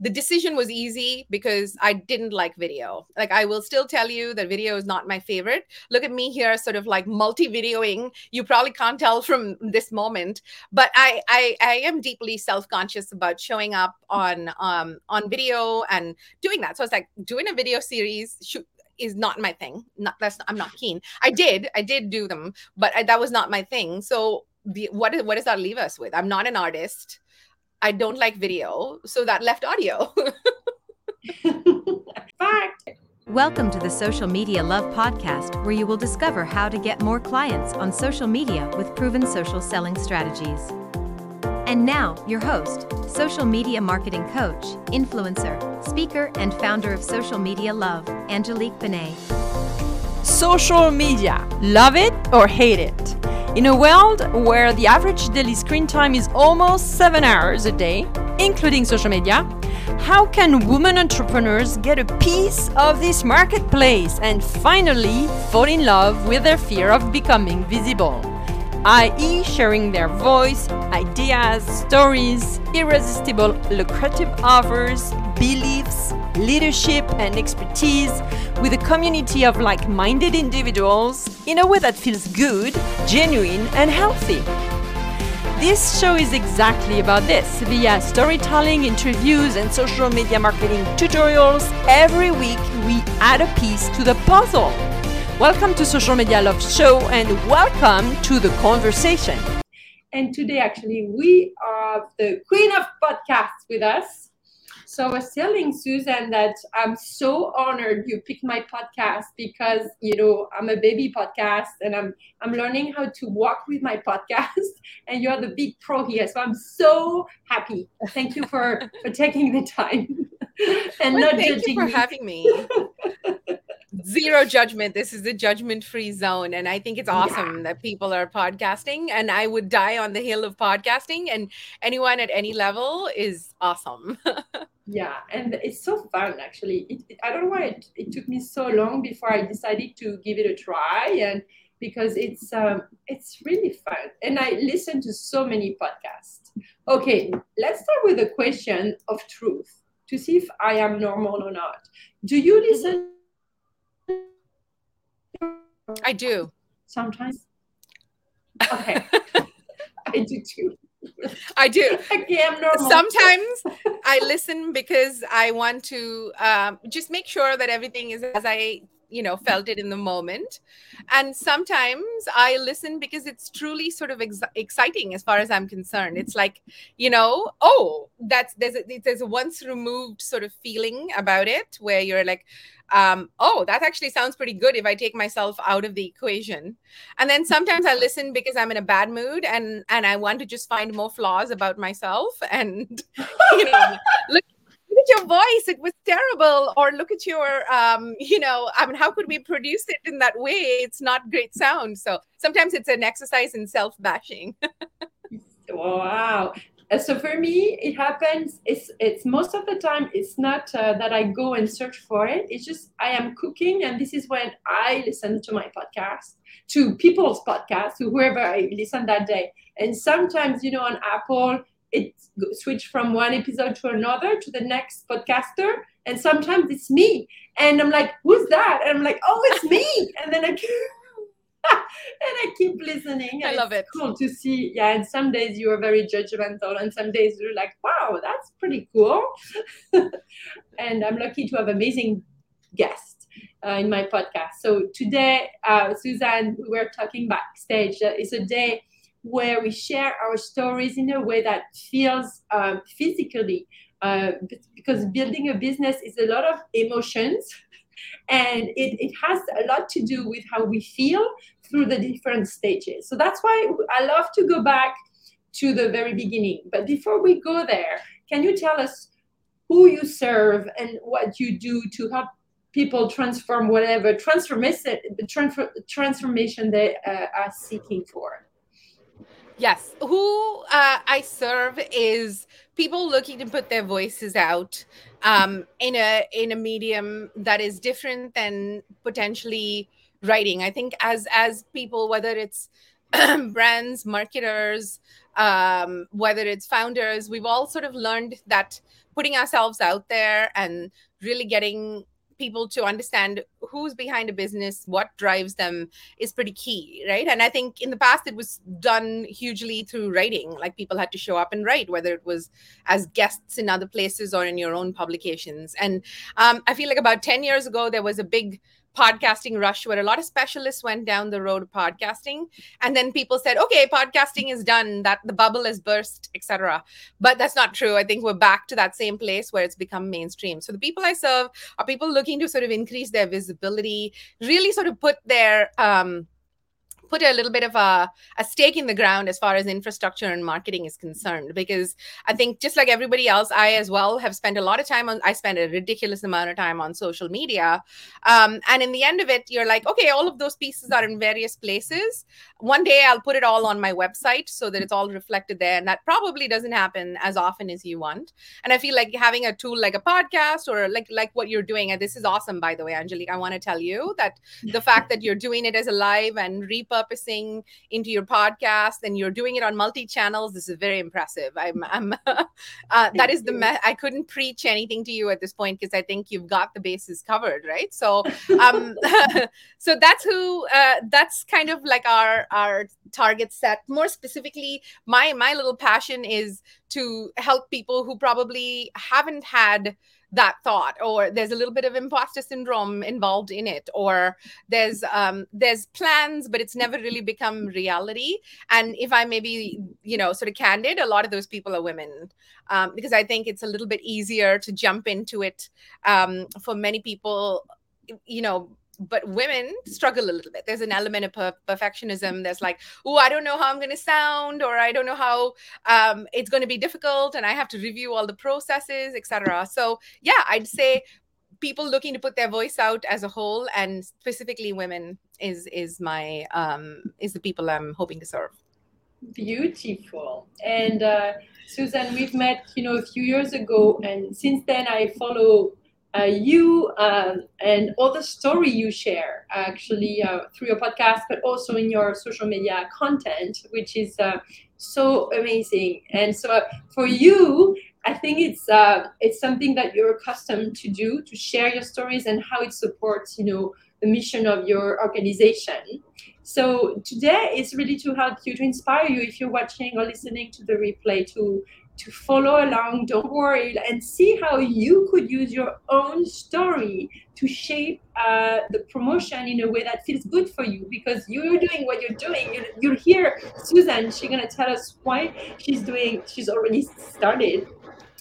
the decision was easy because I didn't like video. Like I will still tell you that video is not my favorite. Look at me here, sort of like multi-videoing. You probably can't tell from this moment, but I I, I am deeply self-conscious about showing up on um on video and doing that. So it's like doing a video series, shoot is not my thing. Not that's I'm not keen. I did I did do them, but I, that was not my thing. So the, what what does that leave us with? I'm not an artist. I don't like video, so that left audio. Fact. Welcome to the Social Media Love podcast, where you will discover how to get more clients on social media with proven social selling strategies. And now, your host, social media marketing coach, influencer, speaker, and founder of Social Media Love, Angelique Benet. Social media, love it or hate it. In a world where the average daily screen time is almost seven hours a day, including social media, how can women entrepreneurs get a piece of this marketplace and finally fall in love with their fear of becoming visible? i.e., sharing their voice, ideas, stories, irresistible lucrative offers, beliefs, leadership, and expertise with a community of like minded individuals in a way that feels good, genuine, and healthy. This show is exactly about this. Via storytelling, interviews, and social media marketing tutorials, every week we add a piece to the puzzle. Welcome to Social Media Love Show and welcome to the conversation. And today, actually, we have the queen of podcasts with us. So I was telling Susan that I'm so honored you picked my podcast because you know I'm a baby podcast and I'm I'm learning how to walk with my podcast and you're the big pro here. So I'm so happy. Thank you for for taking the time and well, not thank judging you for me. having me. zero judgment. This is a judgment free zone. And I think it's awesome yeah. that people are podcasting. And I would die on the hill of podcasting. And anyone at any level is awesome. yeah. And it's so fun, actually. It, it, I don't know why it, it took me so long before I decided to give it a try. And because it's um, it's really fun and i listen to so many podcasts okay let's start with a question of truth to see if i am normal or not do you listen I do. Sometimes. Okay. I do too. I do. I'm normal. Sometimes I listen because I want to um, just make sure that everything is as I you know felt it in the moment and sometimes i listen because it's truly sort of ex- exciting as far as i'm concerned it's like you know oh that's there's a, there's a once removed sort of feeling about it where you're like um, oh that actually sounds pretty good if i take myself out of the equation. And then sometimes i listen because i'm in a bad mood and and i want to just find more flaws about myself and you know look at your voice it was terrible. Or look at your um you know i mean how could we produce it in that way? It's not great sound. So sometimes it's an exercise in self bashing wow uh, so for me it happens it's it's most of the time it's not uh, that i go and search for it. It's just i am cooking and this is when i listen to my podcast to people's podcast to whoever i listen that day. And sometimes you know on apple it switch from one episode to another to the next podcaster and sometimes it's me. And i'm like who's that? And i'm like oh it's me. And then i and I keep listening. I love it. Cool to see. Yeah, and some days you are very judgmental, and some days you're like, "Wow, that's pretty cool." and I'm lucky to have amazing guests uh, in my podcast. So today, uh, Suzanne, we were talking backstage. Uh, it's a day where we share our stories in a way that feels um, physically uh, because building a business is a lot of emotions and it, it has a lot to do with how we feel through the different stages. So that's why i love to go back to the very beginning. But before we go there can you tell us who you serve and what you do to help people transform whatever transformation transformation they uh, are seeking for Yes. Who uh, I serve is people looking to put their voices out um, in a in a medium that is different than potentially writing. I think as as people, whether it's brands, marketers, um, whether it's founders, we've all sort of learned that putting ourselves out there and really getting people to understand who's behind a business, what drives them is pretty key, right? And I think in the past it was done hugely through writing, like people had to show up and write, whether it was as guests in other places or in your own publications. And um, I feel like about 10 years ago, there was a big podcasting rush where a lot of specialists went down the road of podcasting. And then people said okay podcasting is done that the bubble has burst etc but that's not true. I think we're back to that same place where it's become mainstream. So the people i serve are people looking to sort of increase their visibility really sort of put their um put a little bit of a, a stake in the ground as far as infrastructure and marketing is concerned because i think just like everybody else i as well have spent a lot of time on i spend a ridiculous amount of time on social media. Um, and in the end of it you're like okay all of those pieces are in various places. One day i'll put it all on my website so that it's all reflected there and that probably doesn't happen as often as you want. And i feel like having a tool like a podcast or like like what you're doing and this is awesome by the way angelique i want to tell you that the fact that you're doing it as a live and repurposing repurposing into your podcast and you're doing it on multi channels. This is very impressive. I'm, I'm uh, that is the me- I couldn't preach anything to you at this point because I think you've got the bases covered, right? So, um, so that's who. Uh, that's kind of like our our target set. More specifically, my my little passion is to help people who probably haven't had that thought or there's a little bit of imposter syndrome involved in it or there's um there's plans but it's never really become reality. And if i may be you know sort of candid a lot of those people are women um, because i think it's a little bit easier to jump into it um, for many people you know but women struggle a little bit. There's an element of per- perfectionism. There's like, oh, I don't know how I'm going to sound, or I don't know how um, it's going to be difficult, and I have to review all the processes, etc. So yeah, I'd say people looking to put their voice out as a whole, and specifically women, is is my um, is the people I'm hoping to serve. Beautiful. And uh, Susan, we've met, you know, a few years ago, and since then I follow uh, you um, and all the story you share actually uh, through your podcast, but also in your social media content, which is uh, so amazing. And so uh, for you, I think it's uh, it's something that you're accustomed to do to share your stories and how it supports, you know, the mission of your organization. So today is really to help you to inspire you if you're watching or listening to the replay to to follow along, don't worry, and see how you could use your own story to shape uh, the promotion in a way that feels good for you because you're doing what you're doing. You'll, you'll hear Susan, she's to tell us why she's doing, she's already started.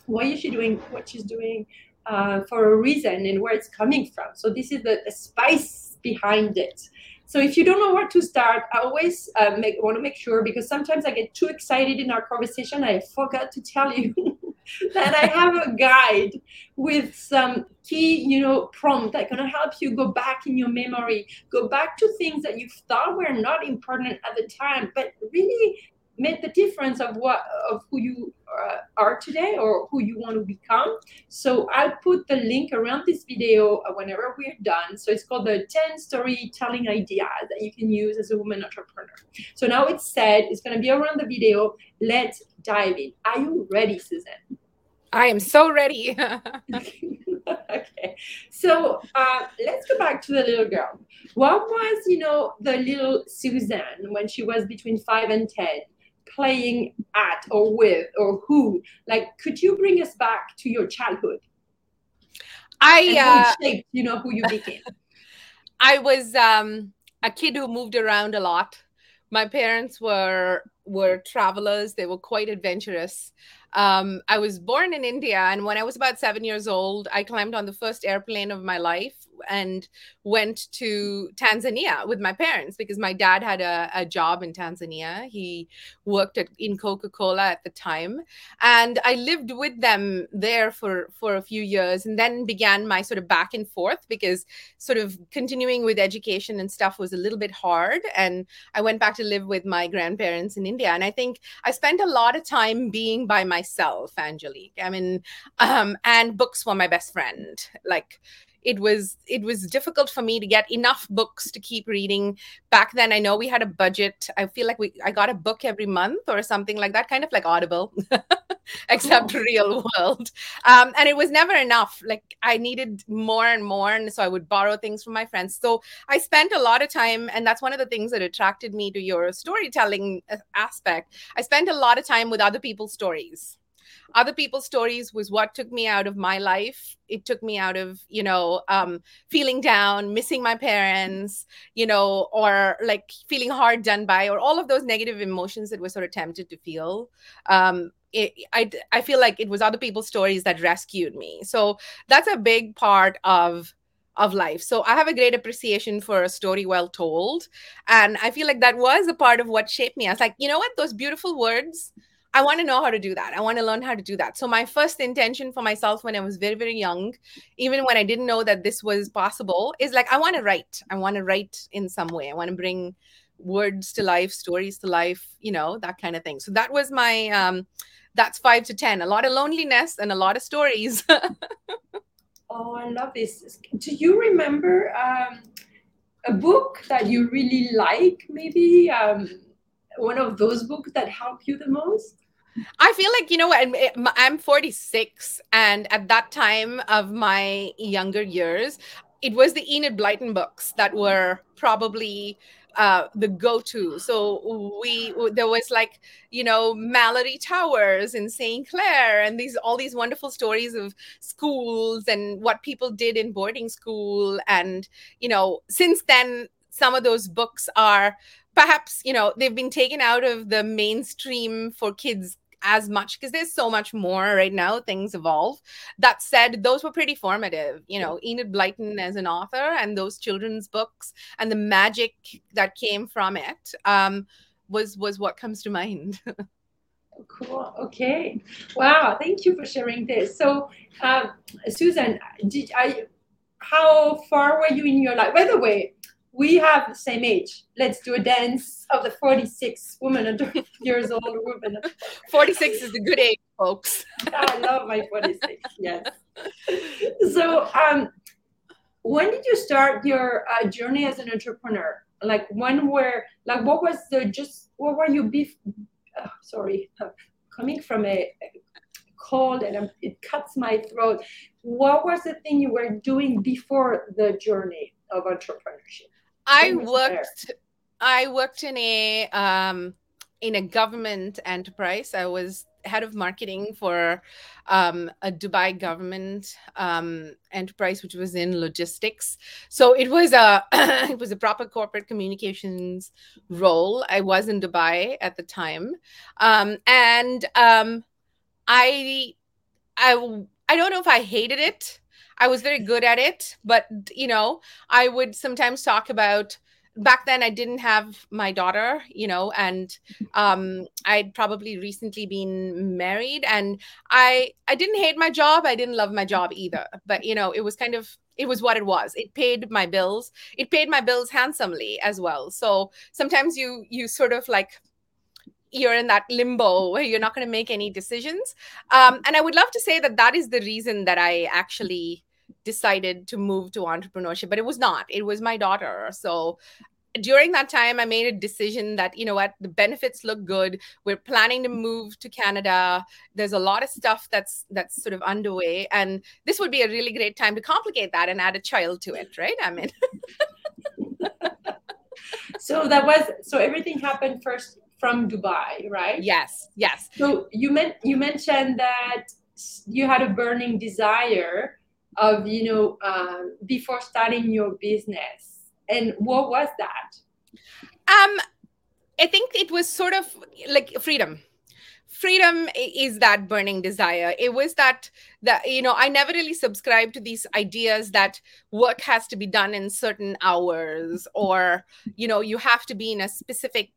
Why is she doing what she's doing uh, for a reason and where it's coming from? So, this is the, the spice behind it. So if you don't know where to start, I always uh, make, want to make sure because sometimes I get too excited in our conversation. I forgot to tell you that I have a guide with some key, you know, prompt that gonna help you go back in your memory, go back to things that you thought were not important at the time, but really made the difference of what of who you are today or who you want to become. So i'll put the link around this video uh, whenever we're done. So it's called the 10 storytelling ideas that you can use as a woman entrepreneur. So now it's said it's going to be around the video. Let's dive in. Are you ready susan i am so ready. Okay. So uh, let's go back to the little girl. What was you know the little susan when she was between five and ten playing at or with or who? Like could you bring us back to your childhood? I uh, shaped, you know who you became? I was um a kid who moved around a lot. My parents were were travelers. They were quite adventurous um, i was born in india and when i was about seven years old i climbed on the first airplane of my life and went to Tanzania with my parents because my dad had a, a job in Tanzania. He worked at, in Coca Cola at the time. And I lived with them there for, for a few years and then began my sort of back and forth because sort of continuing with education and stuff was a little bit hard. And I went back to live with my grandparents in India. And I think I spent a lot of time being by myself, Angelique. I mean, um, and books were my best friend. Like, it was it was difficult for me to get enough books to keep reading back then i know we had a budget i feel like we i got a book every month or something like that kind of like audible except real world. Um, and it was never enough. Like i needed more and more and so i would borrow things from my friends. So i spent a lot of time and that's one of the things that attracted me to your storytelling uh, aspect. I spent a lot of time with other people's stories. Other people's stories was what took me out of my life. It took me out of you know um, feeling down missing my parents you know or like feeling hard done by or all of those negative emotions that we're sort of tempted to feel. Um, it, I, I feel like it was other people's stories that rescued me so that's a big part of of life. So I have a great appreciation for a story well told. And I feel like that was a part of what shaped me. I was like, you know what? Those beautiful words I want to know how to do that. I want to learn how to do that. So my first intention for myself when I was very very young, even when I didn't know that this was possible, is like I want to write. I want to write in some way. I want to bring words to life, stories to life, you know, that kind of thing. So that was my um that's 5 to 10. A lot of loneliness and a lot of stories. oh, I love this. Do you remember um a book that you really like maybe um one of those books that help you the most? I feel like, you know, I'm, I'm 46, and at that time of my younger years, it was the Enid Blyton books that were probably uh, the go-to. So we there was like you know Malory Towers in St. Clare, and these all these wonderful stories of schools and what people did in boarding school. And you know, since then, some of those books are perhaps you know they've been taken out of the mainstream for kids as much because there's so much more right now things evolve. That said those were pretty formative you know enid blyton as an author and those children's books and the magic that came from it um, was was what comes to mind. Cool. Okay. Wow. Thank you for sharing this. So um, susan did i how far were you in your life? By the way we have the same age. Let's do a dance of the 46 woman under years old woman. 46 is a good age, folks. I love my 46. Yes. So, um, when did you start your uh, journey as an entrepreneur? Like when were like what was the just what were you be? Oh, sorry, coming from a cold and it cuts my throat. What was the thing you were doing before the journey of entrepreneurship? I worked. There? I worked in a um, in a government enterprise. I was head of marketing for um, a Dubai government um, enterprise, which was in logistics. So it was a it was a proper corporate communications role. I was in Dubai at the time, um, and um, I I I don't know if I hated it I was very good at it, but you know, I would sometimes talk about back then I didn't have my daughter, you know, and um, I'd probably recently been married, and I I didn't hate my job. I didn't love my job either, but you know, it was kind of it was what it was. It paid my bills. It paid my bills handsomely as well. So sometimes you you sort of like you're in that limbo where you're not going to make any decisions. Um, and I would love to say that that is the reason that I actually decided to move to entrepreneurship, but it was not. It was my daughter. So during that time, I made a decision that, you know what, the benefits look good. We're planning to move to Canada. There's a lot of stuff that's that's sort of underway. And this would be a really great time to complicate that and add a child to it, right? I mean so that was so everything happened first from Dubai, right? Yes, yes. So you meant you mentioned that you had a burning desire of you know um, before starting your business. And what was that? Um i think it was sort of like freedom. Freedom is that burning desire. It was that that you know i never really subscribed to these ideas that work has to be done in certain hours or you know you have to be in a specific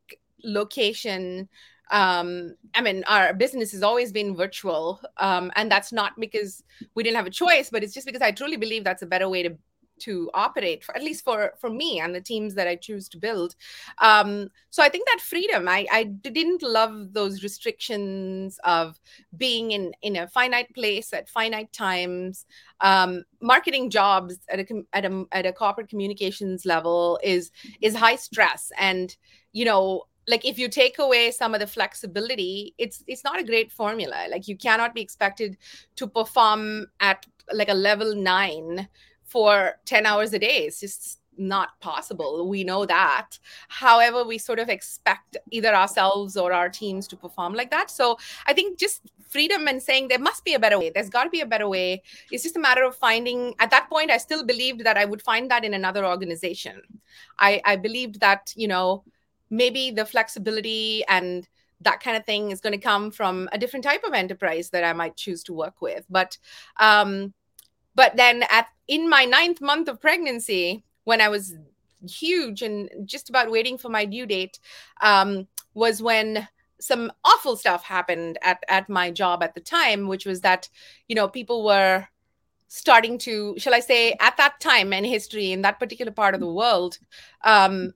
location um, I mean, our business has always been virtual, um, and that's not because we didn't have a choice, but it's just because I truly believe that's a better way to to operate for at least for for me and the teams that i choose to build. Um so i think that freedom i i didn't love those restrictions of being in in a finite place at finite times. Um marketing jobs at a at a, at a corporate communications level is is high stress. And you know like if you take away some of the flexibility it's it's not a great formula. Like you cannot be expected to perform at like a level 9 for 10 hours a day. It's just not possible. We know that. However we sort of expect either ourselves or our teams to perform like that. So i think just freedom and saying there must be a better way there's got to be a better way. It's just a matter of finding at that point i still believed that i would find that in another organization. I i believed that you know maybe the flexibility and that kind of thing is going to come from a different type of enterprise that I might choose to work with. But um, but then at in my ninth month of pregnancy, when I was huge and just about waiting for my due date, um, was when some awful stuff happened at at my job at the time, which was that you know people were starting to shall i say at that time in history in that particular part of the world um,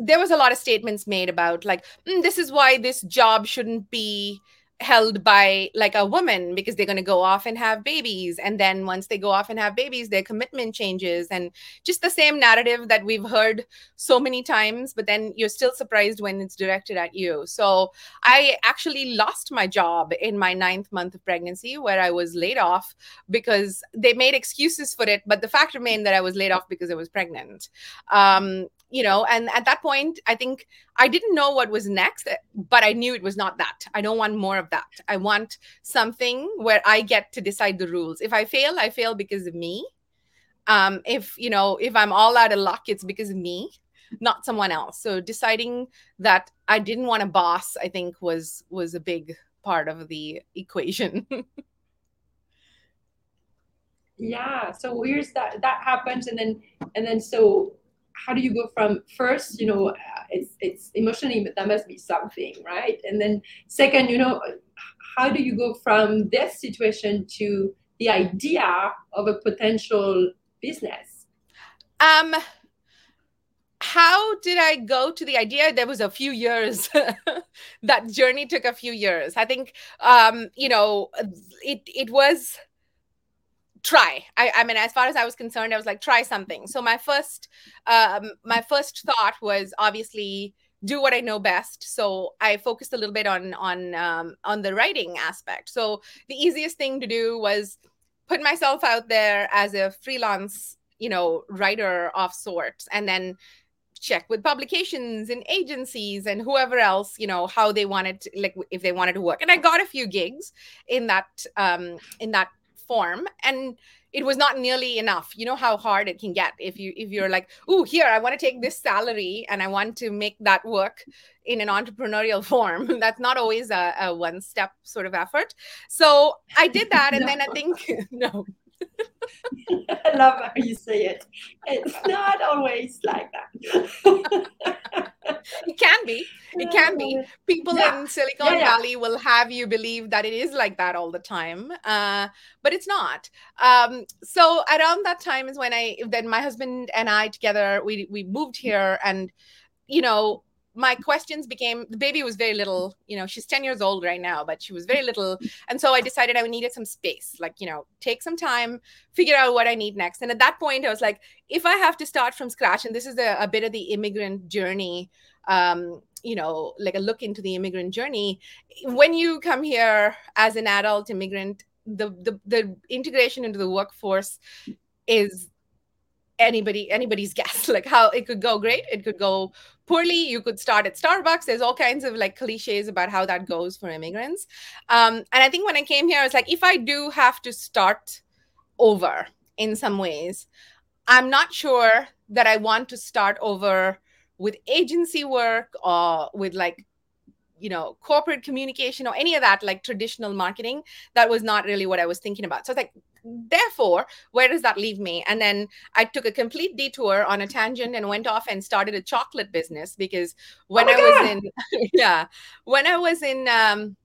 there was a lot of statements made about like mm, this is why this job shouldn't be held by like a woman because they're going to go off and have babies. And then once they go off and have babies their commitment changes. And just the same narrative that we've heard so many times but then you're still surprised when it's directed at you. So i actually lost my job in my ninth month of pregnancy where i was laid off because they made excuses for it but the fact remained that i was laid off because i was pregnant. Um, you know and at that point i think i didn't know what was next but i knew it was not that. I don't want more of that. I want something where i get to decide the rules. If i fail i fail because of me. Um if you know if i'm all out of luck it's because of me not someone else. So deciding that i didn't want a boss i think was was a big part of the equation. Yeah so here's that that happens and then and then so how do you go from first you know it's it's emotionally but that must be something right? And then second you know how do you go from this situation to the idea of a potential business? Um how did i go to the idea? There was a few years. That journey took a few years. I think um you know it it was try. I, I mean as far as i was concerned i was like try something. So my first um my first thought was obviously do what i know best. So i focused a little bit on on um, on the writing aspect. So the easiest thing to do was put myself out there as a freelance you know writer of sorts and then check with publications and agencies and whoever else you know how they wanted to, like if they wanted to work. And i got a few gigs in that um in that form and it was not nearly enough. You know how hard it can get if you if you're like oh here i want to take this salary and i want to make that work in an entrepreneurial form. That's not always a, a one step sort of effort. So i did that and no. then i think no I love how you say it. It's not always like that. it can be. It can be. People yeah. in Silicon yeah, yeah. Valley will have you believe that it is like that all the time, uh, but it's not. Um, so around that time is when I then my husband and I together we we moved here, and you know my questions became the baby was very little you know she's 10 years old right now but she was very little. And so i decided i needed some space like you know take some time figure out what i need next. And at that point i was like if i have to start from scratch and this is a, a bit of the immigrant journey um, you know like a look into the immigrant journey when you come here as an adult immigrant the the, the integration into the workforce is anybody anybody's guess like how it could go great. It could go poorly. You could start at starbucks. There's all kinds of like cliches about how that goes for immigrants. Um, and i think when i came here i was like if i do have to start over in some ways i'm not sure that i want to start over with agency work or with like you know corporate communication or any of that like traditional marketing. That was not really what i was thinking about. So it's like therefore where does that leave me? And then i took a complete detour on a tangent and went off and started a chocolate business because when oh i was in yeah when i was in um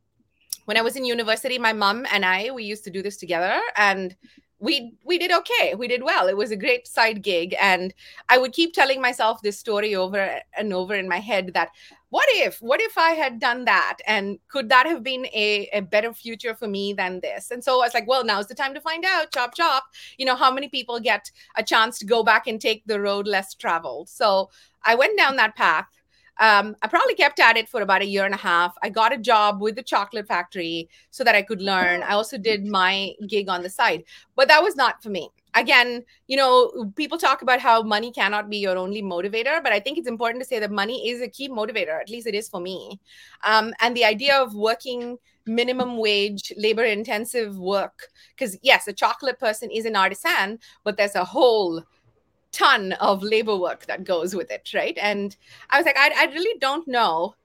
when i was in university my mom and i we used to do this together and we we did okay. We did well. It was a great side gig. And i would keep telling myself this story over and over in my head that what if what if i had done that? And could that have been a, a better future for me than this? And so i was like well now's the time to find out. Chop chop. You know how many people get a chance to go back and take the road less traveled? So i went down that path um, I probably kept at it for about a year and a half. I got a job with the chocolate factory so that I could learn. I also did my gig on the side, but that was not for me. Again, you know, people talk about how money cannot be your only motivator, but I think it's important to say that money is a key motivator. At least it is for me. Um, and the idea of working minimum wage, labor intensive work, because yes, a chocolate person is an artisan, but there's a whole ton of labor work that goes with it, right? And I was like, I, I really don't know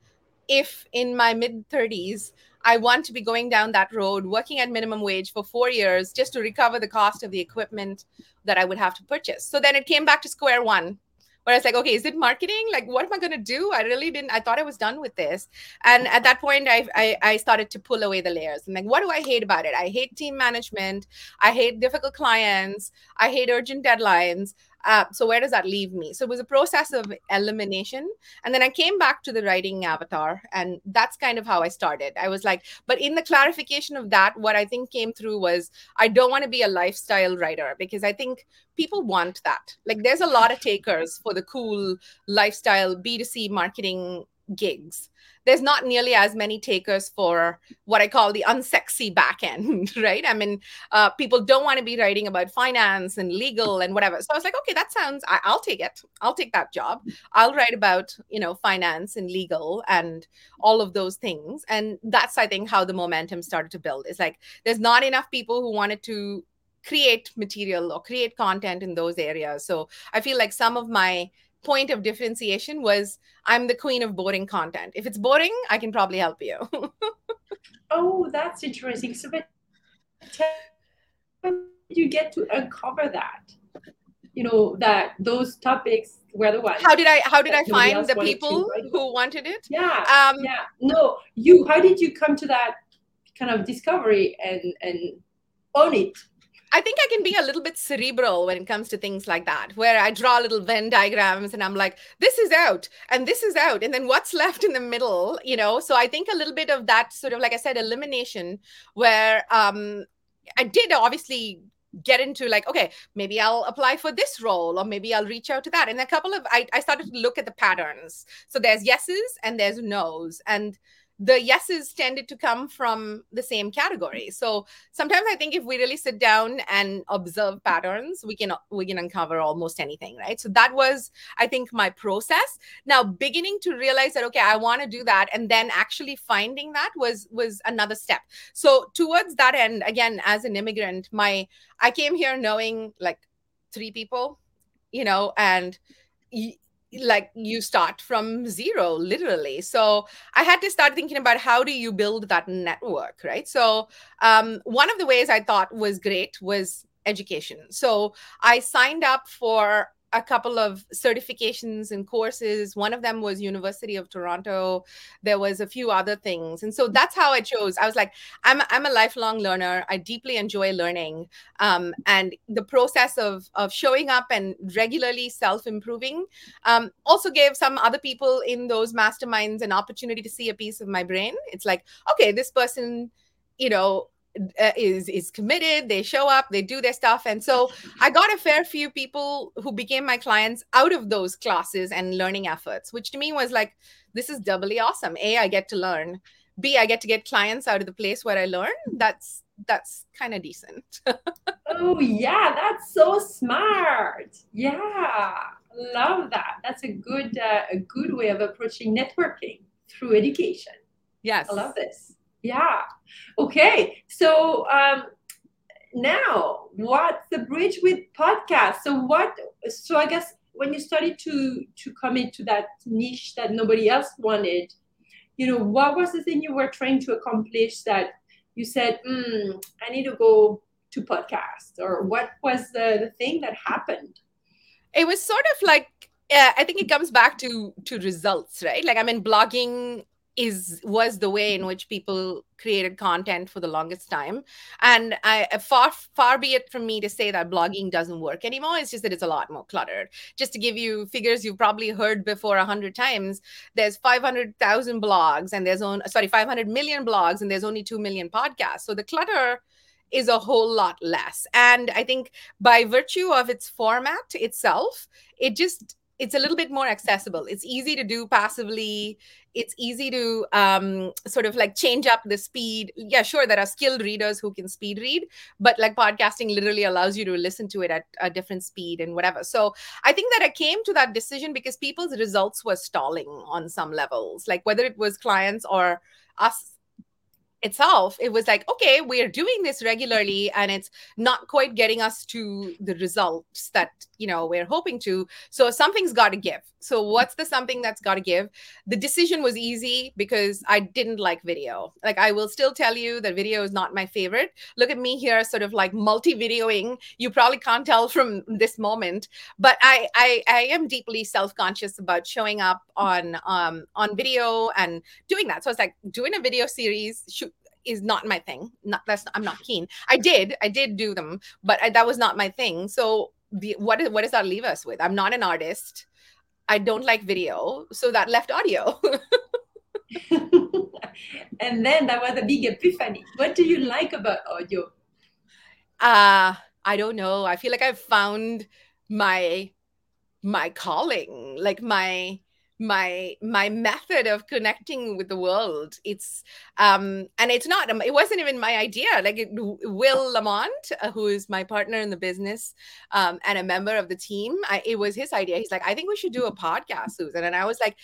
if in my mid 30s I want to be going down that road, working at minimum wage for four years just to recover the cost of the equipment that I would have to purchase. So then it came back to square one where I was like, okay, is it marketing? Like, what am I going to do? I really didn't, I thought I was done with this. And at that point, I, I, I started to pull away the layers. I'm like, what do I hate about it? I hate team management. I hate difficult clients. I hate urgent deadlines. Uh, so where does that leave me? So it was a process of elimination, and then I came back to the writing avatar, and that's kind of how I started. I was like, but in the clarification of that, what I think came through was I don't want to be a lifestyle writer because I think people want that. Like, there's a lot of takers for the cool lifestyle B2C marketing gigs there's not nearly as many takers for what I call the unsexy back end, right? I mean, uh, people don't want to be writing about finance and legal and whatever. So I was like, okay, that sounds, I, I'll take it. I'll take that job. I'll write about, you know, finance and legal and all of those things. And that's, I think, how the momentum started to build. It's like there's not enough people who wanted to create material or create content in those areas. So I feel like some of my point of differentiation was I'm the queen of boring content. If it's boring, I can probably help you. oh, that's interesting. So, but you get to uncover that? You know that those topics were the ones. How did I? How did I find the people who wanted it? Yeah. Um, yeah. No, you. How did you come to that kind of discovery and and own it? I think I can be a little bit cerebral when it comes to things like that, where I draw little Venn diagrams and I'm like, this is out and this is out. And then what's left in the middle, you know? So I think a little bit of that sort of, like I said, elimination, where um, I did obviously get into like okay maybe i'll apply for this role or maybe i'll reach out to that and a couple of I, I started to look at the patterns so there's yeses and there's nos and the yeses tended to come from the same category. So sometimes i think if we really sit down and observe patterns we can we can uncover almost anything right? So that was i think my process. Now beginning to realize that okay i want to do that and then actually finding that was was another step. So towards that end again as an immigrant my i came here knowing like three people you know and like you start from zero literally. So i had to start thinking about how do you build that network right? So um, one of the ways i thought was great was education. So i signed up for a couple of certifications and courses. One of them was University of Toronto. There was a few other things, and so that's how I chose. I was like, I'm I'm a lifelong learner. I deeply enjoy learning, um, and the process of of showing up and regularly self improving um, also gave some other people in those masterminds an opportunity to see a piece of my brain. It's like, okay, this person, you know uh, is is committed they show up they do their stuff. And so i got a fair few people who became my clients out of those classes and learning efforts which to me was like this is doubly awesome. A i get to learn. B i get to get clients out of the place where i learn. That's that's kind of decent. Oh yeah that's so smart. Yeah love that. That's a good uh, a good way of approaching networking through education. Yes. i love this yeah. Okay. So um, now, what's the bridge with podcast? So what? So I guess when you started to to come into that niche that nobody else wanted, you know, what was the thing you were trying to accomplish that you said, mm, I need to go to podcast, or what was the, the thing that happened? It was sort of like uh, I think it comes back to to results, right? Like I mean, blogging is was the way in which people created content for the longest time. And i uh, far far be it from me to say that blogging doesn't work anymore. It's just that it's a lot more cluttered. Just to give you figures you've probably heard before a hundred times there's 500000 blogs and there's on sorry 500 million blogs and there's only 2 million podcasts. So the clutter is a whole lot less. And i think by virtue of its format itself it just it's a little bit more accessible. It's easy to do passively it's easy to um, sort of like change up the speed. Yeah sure there are skilled readers who can speed read but like podcasting literally allows you to listen to it at a different speed and whatever. So i think that i came to that decision because people's results were stalling on some levels. Like whether it was clients or us itself it was like okay we're doing this regularly and it's not quite getting us to the results that you know we're hoping to. So something's got to give. So what's the something that's got to give? The decision was easy because i didn't like video. Like i will still tell you that video is not my favorite. Look at me here sort of like multi videoing you probably can't tell from this moment but i i, I am deeply self-conscious about showing up on um on video and doing that. So it's like doing a video series shoot is not my thing. Not that's I'm not keen. I did I did do them, but I, that was not my thing. So the, what is what does that leave us with? I'm not an artist. I don't like video, so that left audio. and then that was a big epiphany. What do you like about audio? Uh I don't know. I feel like I've found my my calling, like my my my method of connecting with the world. It's um and it's not um, it wasn't even my idea. Like it, will lamont uh, who is my partner in the business um and a member of the team I, it was his idea. He's like i think we should do a podcast susan. And i was like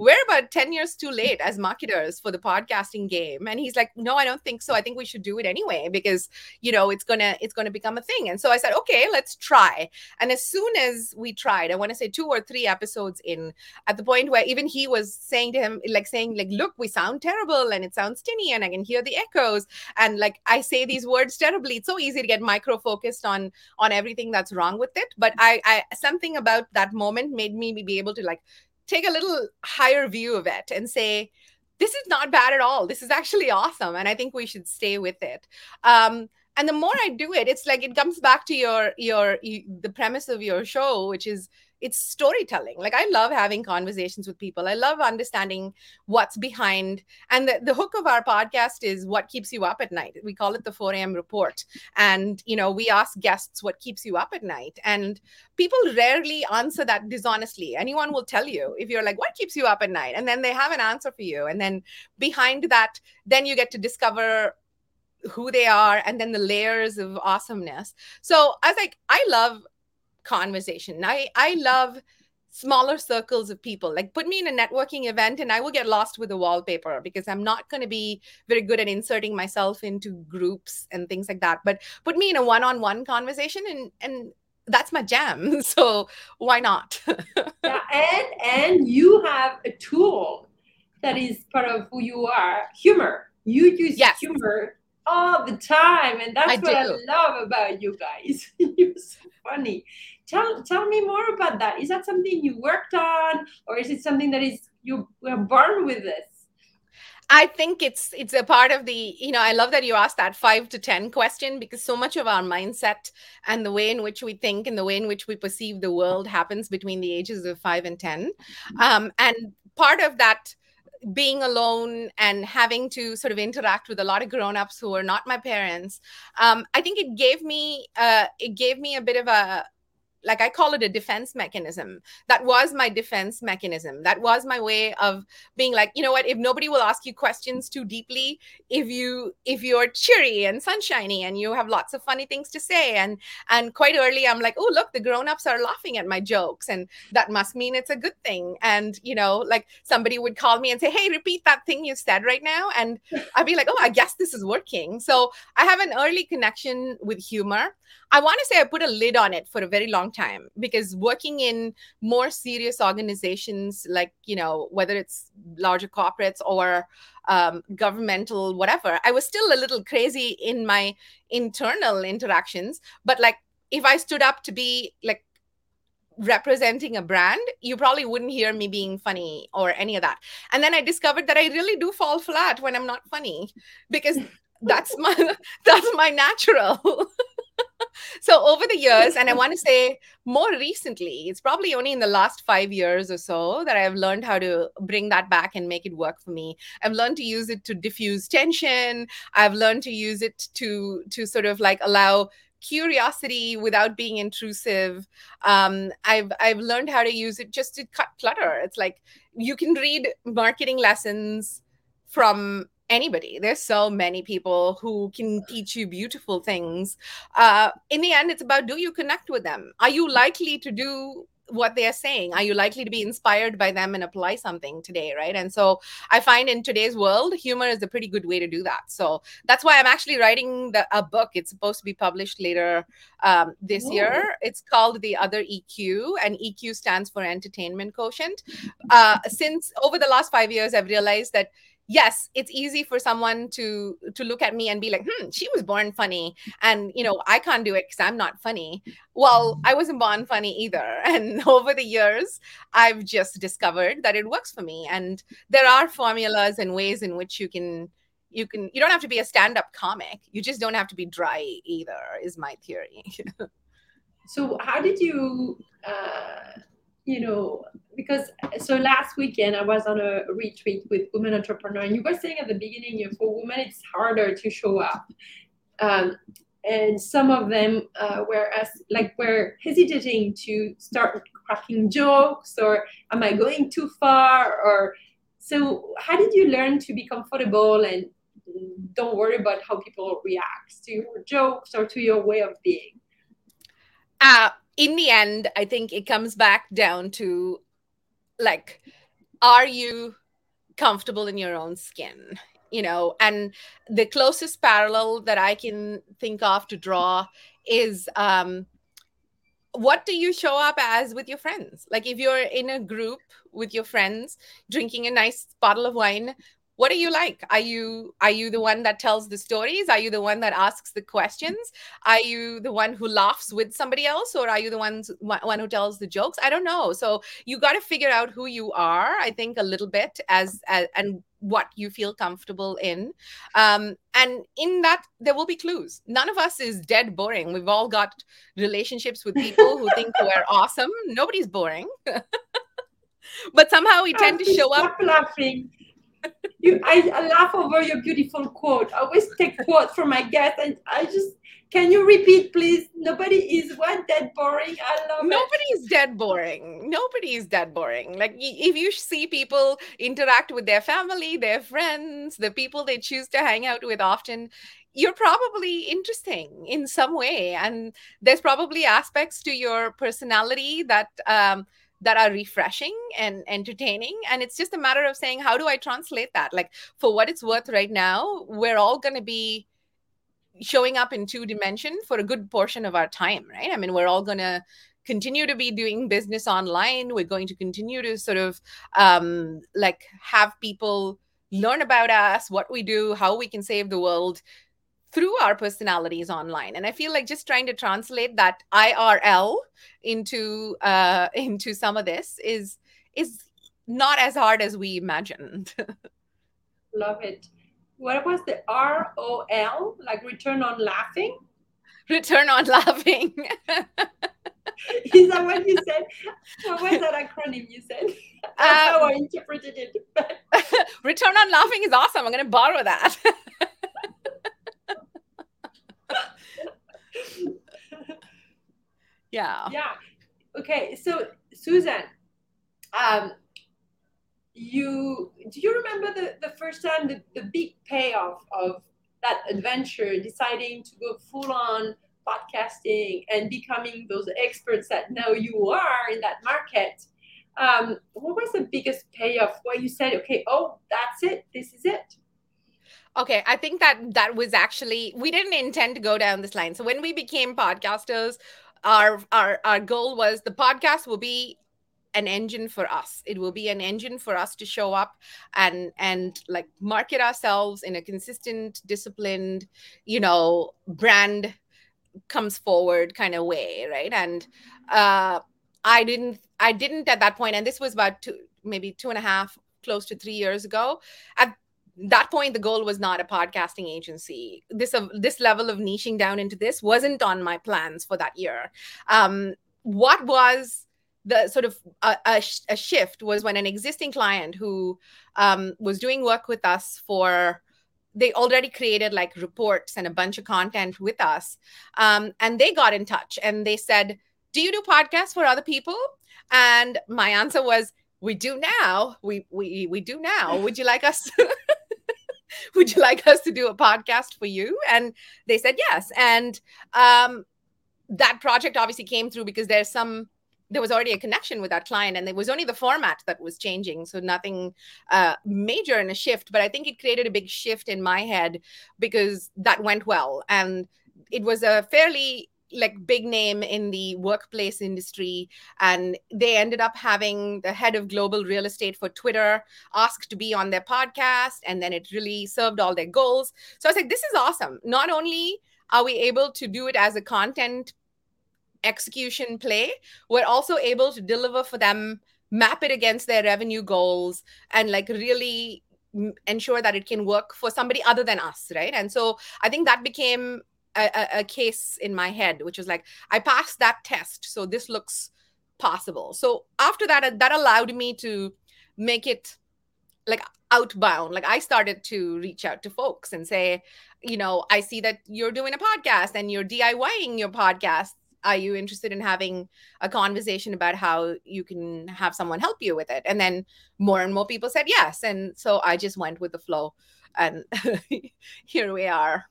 we're about 10 years too late as marketers for the podcasting game. And he's like no i don't think so. I think we should do it anyway because you know it's gonna it's gonna become a thing. And so i said okay let's try. And as soon as we tried i want to say two or three episodes in at the point where even he was saying to him like saying like look we sound terrible and it sounds tinny and i can hear the echoes. And like i say these words terribly. It's so easy to get micro focused on on everything that's wrong with it. But i i something about that moment made me be able to like take a little higher view of it and say, this is not bad at all. This is actually awesome. And I think we should stay with it. Um, and the more I do it, it's like it comes back to your your you, the premise of your show, which is it's storytelling. Like i love having conversations with people. I love understanding what's behind and the, the hook of our podcast is what keeps you up at night. We call it the 4 a.m report. And you know we ask guests what keeps you up at night and people rarely answer that dishonestly. Anyone will tell you if you're like what keeps you up at night? And then they have an answer for you. And then behind that then you get to discover who they are and then the layers of awesomeness. So i was like i love conversation. I I love smaller circles of people. Like put me in a networking event and I will get lost with the wallpaper because I'm not going to be very good at inserting myself into groups and things like that. But put me in a one-on-one conversation and and that's my jam. So why not? yeah, and and you have a tool that is part of who you are, humor. You use yes. humor all the time and that's I what do. i love about you guys. You're so funny. Tell tell me more about that. Is that something you worked on or is it something that is you were born with this? I think it's it's a part of the you know I love that you asked that 5 to 10 question because so much of our mindset and the way in which we think and the way in which we perceive the world happens between the ages of 5 and 10 mm-hmm. um, and part of that being alone and having to sort of interact with a lot of grown-ups who are not my parents um, i think it gave me uh, it gave me a bit of a like I call it a defense mechanism. That was my defense mechanism. That was my way of being like, you know what, if nobody will ask you questions too deeply, if you if you're cheery and sunshiny and you have lots of funny things to say and and quite early I'm like, oh look, the grown-ups are laughing at my jokes and that must mean it's a good thing. And you know, like somebody would call me and say, "Hey, repeat that thing you said right now." And I'd be like, "Oh, I guess this is working." So, I have an early connection with humor. I want to say I put a lid on it for a very long time because working in more serious organizations, like, you know, whether it's larger corporates or um, governmental, whatever, I was still a little crazy in my internal interactions. But like, if I stood up to be like representing a brand, you probably wouldn't hear me being funny or any of that. And then I discovered that I really do fall flat when I'm not funny because that's my that's my natural so over the years and i want to say more recently it's probably only in the last five years or so that i've learned how to bring that back and make it work for me. I've learned to use it to diffuse tension. I've learned to use it to to sort of like allow curiosity without being intrusive. Um, i've i've learned how to use it just to cut clutter. It's like you can read marketing lessons from anybody. There's so many people who can teach you beautiful things uh, in the end it's about do you connect with them? Are you likely to do what they're saying? Are you likely to be inspired by them and apply something today right? And so i find in today's world humor is a pretty good way to do that. So that's why i'm actually writing the, a book. It's supposed to be published later um, this year. It's called the other eq and eq stands for entertainment quotient. Uh, since over the last five years i've realized that yes it's easy for someone to to look at me and be like hmm she was born funny. And you know i can't do it because i'm not funny. Well i wasn't born funny either. And over the years i've just discovered that it works for me. And there are formulas and ways in which you can you can you don't have to be a stand-up comic. You just don't have to be dry either is my theory. So how did you uh you know, because so last weekend I was on a retreat with women entrepreneur, and you were saying at the beginning, you know, for women it's harder to show up, um, and some of them uh, were as like were hesitating to start cracking jokes, or am I going too far, or so how did you learn to be comfortable and don't worry about how people react to your jokes or to your way of being? Uh, in the end, I think it comes back down to like, are you comfortable in your own skin? You know, and the closest parallel that I can think of to draw is um, what do you show up as with your friends? Like, if you're in a group with your friends drinking a nice bottle of wine, what are you like? Are you are you the one that tells the stories? Are you the one that asks the questions? Are you the one who laughs with somebody else or are you the ones one who tells the jokes? I don't know. So you got to figure out who you are i think a little bit as, as and what you feel comfortable in. Um, and in that there will be clues. None of us is dead boring. We've all got relationships with people who think we're awesome. Nobody's boring. But somehow we tend to show up laughing you, I, I, laugh over your beautiful quote. I always take quotes from my guests, and I just can you repeat, please? Nobody is what dead boring. I love Nobody it. is dead boring. Nobody is dead boring. Like if you see people interact with their family, their friends, the people they choose to hang out with often, you're probably interesting in some way, and there's probably aspects to your personality that. Um, that are refreshing and entertaining and it's just a matter of saying how do i translate that? Like for what it's worth right now we're all going to be showing up in two dimension for a good portion of our time right? I mean we're all going to continue to be doing business online. We're going to continue to sort of um, like have people learn about us what we do how we can save the world through our personalities online. And i feel like just trying to translate that irl into uh into some of this is is not as hard as we imagined. Love it. What was the rol like return on laughing? Return on laughing. Is that what you said? What was that acronym you said? That's um, how i interpreted it. Return on laughing is awesome. I'm going to borrow that yeah. Yeah. Okay so susan um you do you remember the, the first time the, the big payoff of that adventure deciding to go full on podcasting and becoming those experts that now you are in that market? Um, what was the biggest payoff where you said okay oh that's it this is it Okay, I think that that was actually we didn't intend to go down this line. So when we became podcasters, our our our goal was the podcast will be an engine for us. It will be an engine for us to show up and and like market ourselves in a consistent disciplined you know brand comes forward kind of way right? And uh i didn't i didn't at that point and this was about two maybe two and a half close to three years ago. At that point the goal was not a podcasting agency this uh, this level of niching down into this wasn't on my plans for that year um, what was the sort of a, a, a, shift was when an existing client who um, was doing work with us for they already created like reports and a bunch of content with us. Um, and they got in touch and they said, Do you do podcasts for other people? And my answer was, We do now. We we we do now. Would you like us? would you like us to do a podcast for you? And they said yes. And um, that project obviously came through because there's some there was already a connection with that client and it was only the format that was changing so nothing uh, major in a shift but i think it created a big shift in my head because that went well and it was a fairly like big name in the workplace industry and they ended up having the head of global real estate for twitter asked to be on their podcast and then it really served all their goals so i was like this is awesome not only are we able to do it as a content execution play, we're also able to deliver for them, map it against their revenue goals, and like really ensure that it can work for somebody other than us, right? And so I think that became a, a, case in my head, which was like, I passed that test. So this looks possible. So after that, uh, that allowed me to make it like outbound like i started to reach out to folks and say you know i see that you're doing a podcast and you're diying your podcast are you interested in having a conversation about how you can have someone help you with it and then more and more people said yes and so i just went with the flow and here we are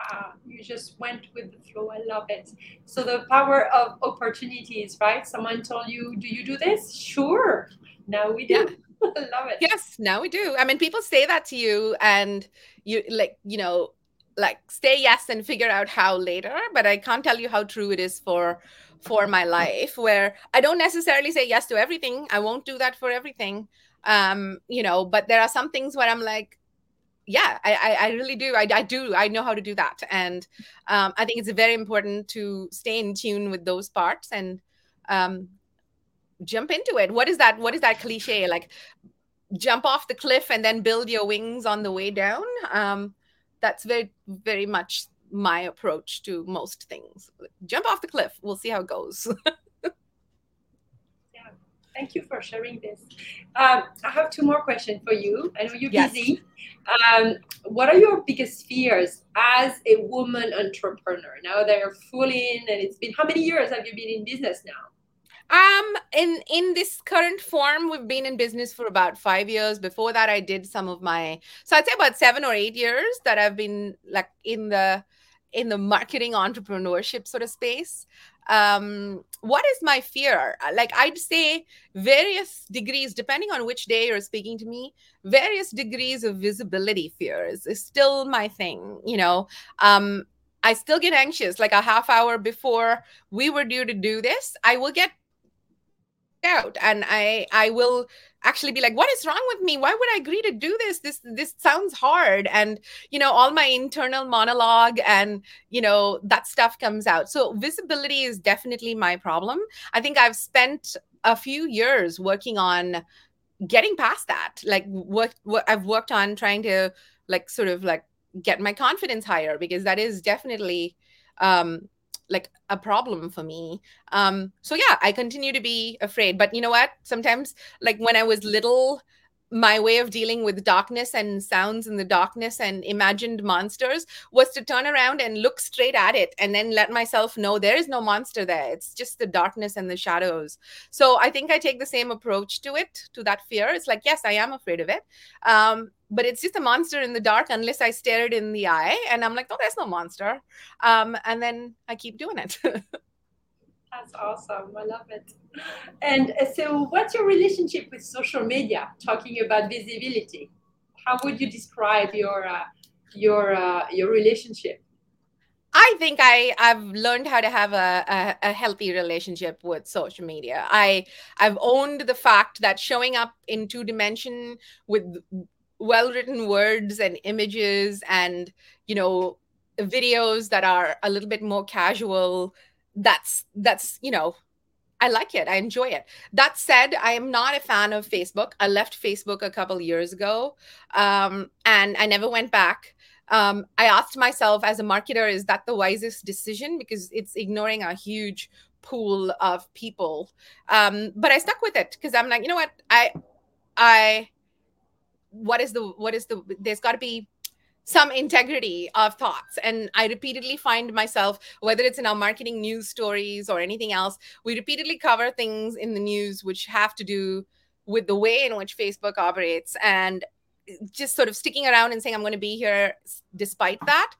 ah, you just went with the flow. I love it. So the power of opportunities right? Someone told you do you do this? Sure. Now we do. Yeah. love it. Yes now we do. I mean people say that to you and you like you know like say yes and figure out how later but i can't tell you how true it is for for my life where i don't necessarily say yes to everything. I won't do that for everything. Um you know but there are some things where i'm like yeah i i, really do. I, I do i know how to do that. And um i think it's very important to stay in tune with those parts and um jump into it. What is that what is that cliche? Like jump off the cliff and then build your wings on the way down? Um that's very very much my approach to most things. Jump off the cliff. We'll see how it goes thank you for sharing this um, i have two more questions for you i know you're yes. busy um, what are your biggest fears as a woman entrepreneur now they're full in and it's been how many years have you been in business now um, in in this current form, we've been in business for about five years. Before that, I did some of my so I'd say about seven or eight years that I've been like in the in the marketing entrepreneurship sort of space. Um, what is my fear? Like I'd say various degrees, depending on which day you're speaking to me, various degrees of visibility fears is still my thing. You know, um, I still get anxious like a half hour before we were due to do this. I will get out and i i will actually be like what is wrong with me? Why would i agree to do this? This this sounds hard and you know all my internal monologue and you know that stuff comes out. So visibility is definitely my problem. I think i've spent a few years working on getting past that like what what i've worked on trying to like sort of like get my confidence higher because that is definitely um like a problem for me. Um so yeah i continue to be afraid but you know what? Sometimes like when i was little my way of dealing with darkness and sounds in the darkness and imagined monsters was to turn around and look straight at it and then let myself know there is no monster there. It's just the darkness and the shadows. So i think i take the same approach to it to that fear. It's like yes i am afraid of it. Um, but it's just a monster in the dark unless i stare it in the eye and i'm like oh there's no monster. Um, and then i keep doing it That's awesome. I love it. And uh, so, what's your relationship with social media? Talking about visibility, how would you describe your uh, your uh, your relationship? I think I I've learned how to have a, a, a, healthy relationship with social media. I I've owned the fact that showing up in two dimension with well written words and images and you know videos that are a little bit more casual that's that's you know I like it. I enjoy it. That said, I am not a fan of Facebook. I left Facebook a couple years ago, um, and I never went back. Um, I asked myself, as a marketer, is that the wisest decision? Because it's ignoring a huge pool of people. Um, but I stuck with it because I'm like, you know what? I, I, what is the what is the? There's got to be some integrity of thoughts. And I repeatedly find myself, whether it's in our marketing news stories or anything else, we repeatedly cover things in the news which have to do with the way in which Facebook operates. And just sort of sticking around and saying, I'm going to be here despite that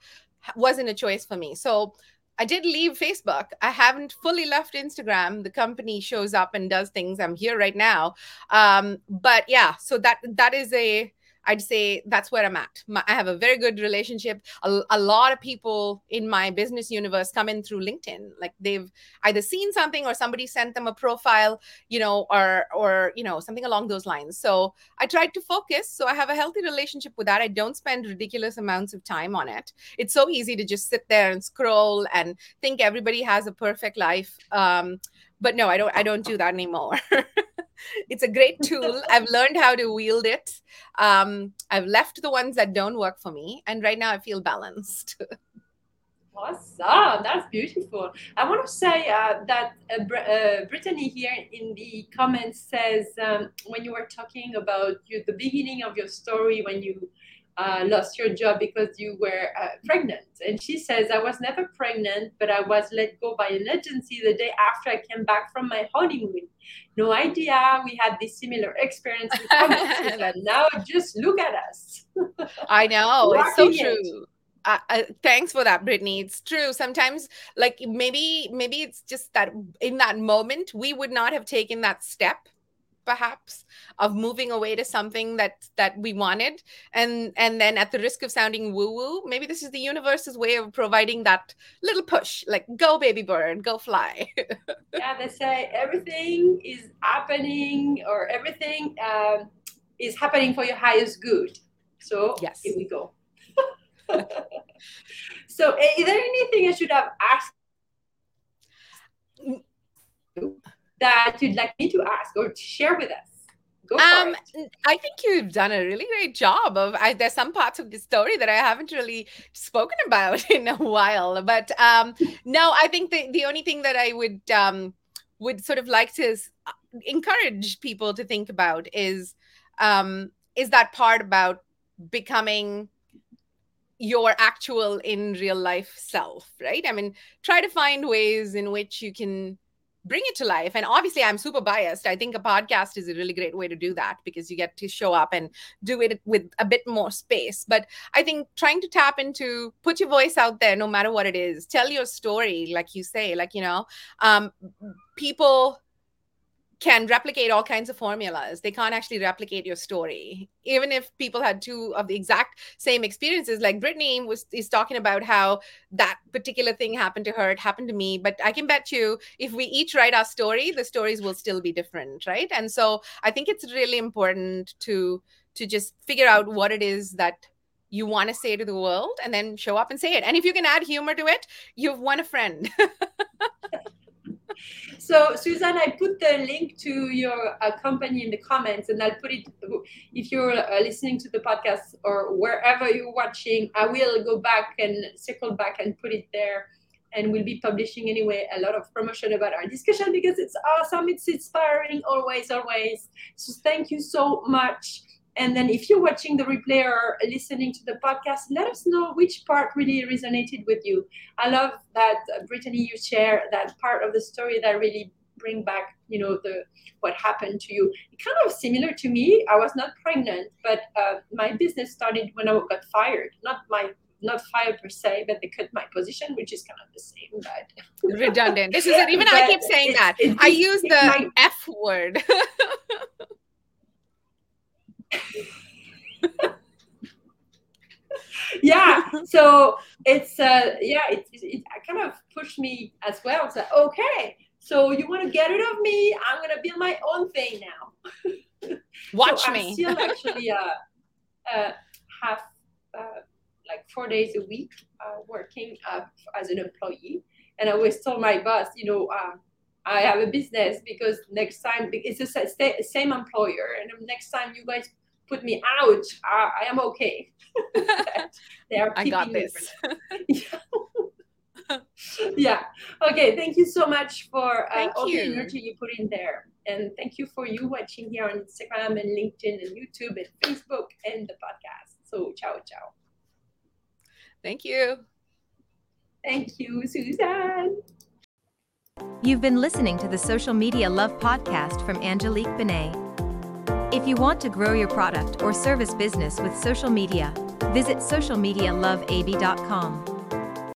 wasn't a choice for me. So I did leave Facebook. I haven't fully left Instagram. The company shows up and does things. I'm here right now. Um, but yeah, so that that is a I'd say that's where I'm at. My, I have a very good relationship. A, a, lot of people in my business universe come in through LinkedIn. Like they've either seen something or somebody sent them a profile, you know, or or you know something along those lines. So I tried to focus. So I have a healthy relationship with that. I don't spend ridiculous amounts of time on it. It's so easy to just sit there and scroll and think everybody has a perfect life. Um, but no, I don't. I don't do that anymore. it's a great tool. I've learned how to wield it. Um, I've left the ones that don't work for me, and right now I feel balanced. Awesome, that's beautiful. I want to say uh, that uh, Br- uh, Brittany here in the comments says um, when you were talking about you, the beginning of your story when you uh, lost your job because you were uh, pregnant. And she says, I was never pregnant, but I was let go by an agency the day after I came back from my honeymoon. No idea we had this similar experience. and now just look at us. I know. it's so true. Uh, uh, thanks for that brittany it's true sometimes like maybe maybe it's just that in that moment we would not have taken that step perhaps of moving away to something that that we wanted. And and then at the risk of sounding woo woo maybe this is the universe's way of providing that little push like go baby bird go fly. Yeah they say everything is happening or everything um, is happening for your highest good. So yes. here we go. So is there anything i should have asked that you'd like me to ask or to share with us? um, I think you've done a really great job of. I, there's some parts of the story that I haven't really spoken about in a while, but um, no, I think the the only thing that I would um, would sort of like to encourage people to think about is um, is that part about becoming your actual in real life self, right? I mean, try to find ways in which you can bring it to life. And obviously, I'm super biased. I think a podcast is a really great way to do that because you get to show up and do it with a bit more space. But I think trying to tap into put your voice out there, no matter what it is, tell your story, like you say, like, you know, um, people can replicate all kinds of formulas. They can't actually replicate your story. Even if people had two of the exact same experiences, like Brittany was is talking about how that particular thing happened to her, it happened to me. But I can bet you if we each write our story, the stories will still be different, right? And so I think it's really important to to just figure out what it is that you want to say to the world and then show up and say it. And if you can add humor to it, you've won a friend. So, Susan, I put the link to your uh, company in the comments, and I'll put it if you're uh, listening to the podcast or wherever you're watching. I will go back and circle back and put it there. And we'll be publishing anyway a lot of promotion about our discussion because it's awesome. It's inspiring, always, always. So, thank you so much. And then if you're watching the replay or listening to the podcast, let us know which part really resonated with you. I love that uh, Brittany, you share that part of the story that really bring back, you know, the what happened to you. kind of similar to me. I was not pregnant, but uh, my business started when I got fired. Not my not fired per se, but they cut my position, which is kind of the same, but redundant. This is it. Even I keep saying it, that. It, I use the my, F word. yeah so it's uh yeah it, it, it kind of pushed me as well. So okay so you want to get rid of me? I'm gonna build my own thing now. Watch so me. i still actually uh, uh have uh, like four days a week uh, working uh, as an employee. And i always told my boss you know uh, I have a business because next time it's the same employer, and next time you guys put me out, I, I am okay. they are I got this. yeah. yeah. Okay. Thank you so much for uh, all you. the energy you put in there. And thank you for you watching here on Instagram and LinkedIn and YouTube and Facebook and the podcast. So ciao, ciao. Thank you. Thank you, Suzanne. You've been listening to the Social Media Love podcast from Angelique Benet. If you want to grow your product or service business with social media, visit socialmedialoveab.com.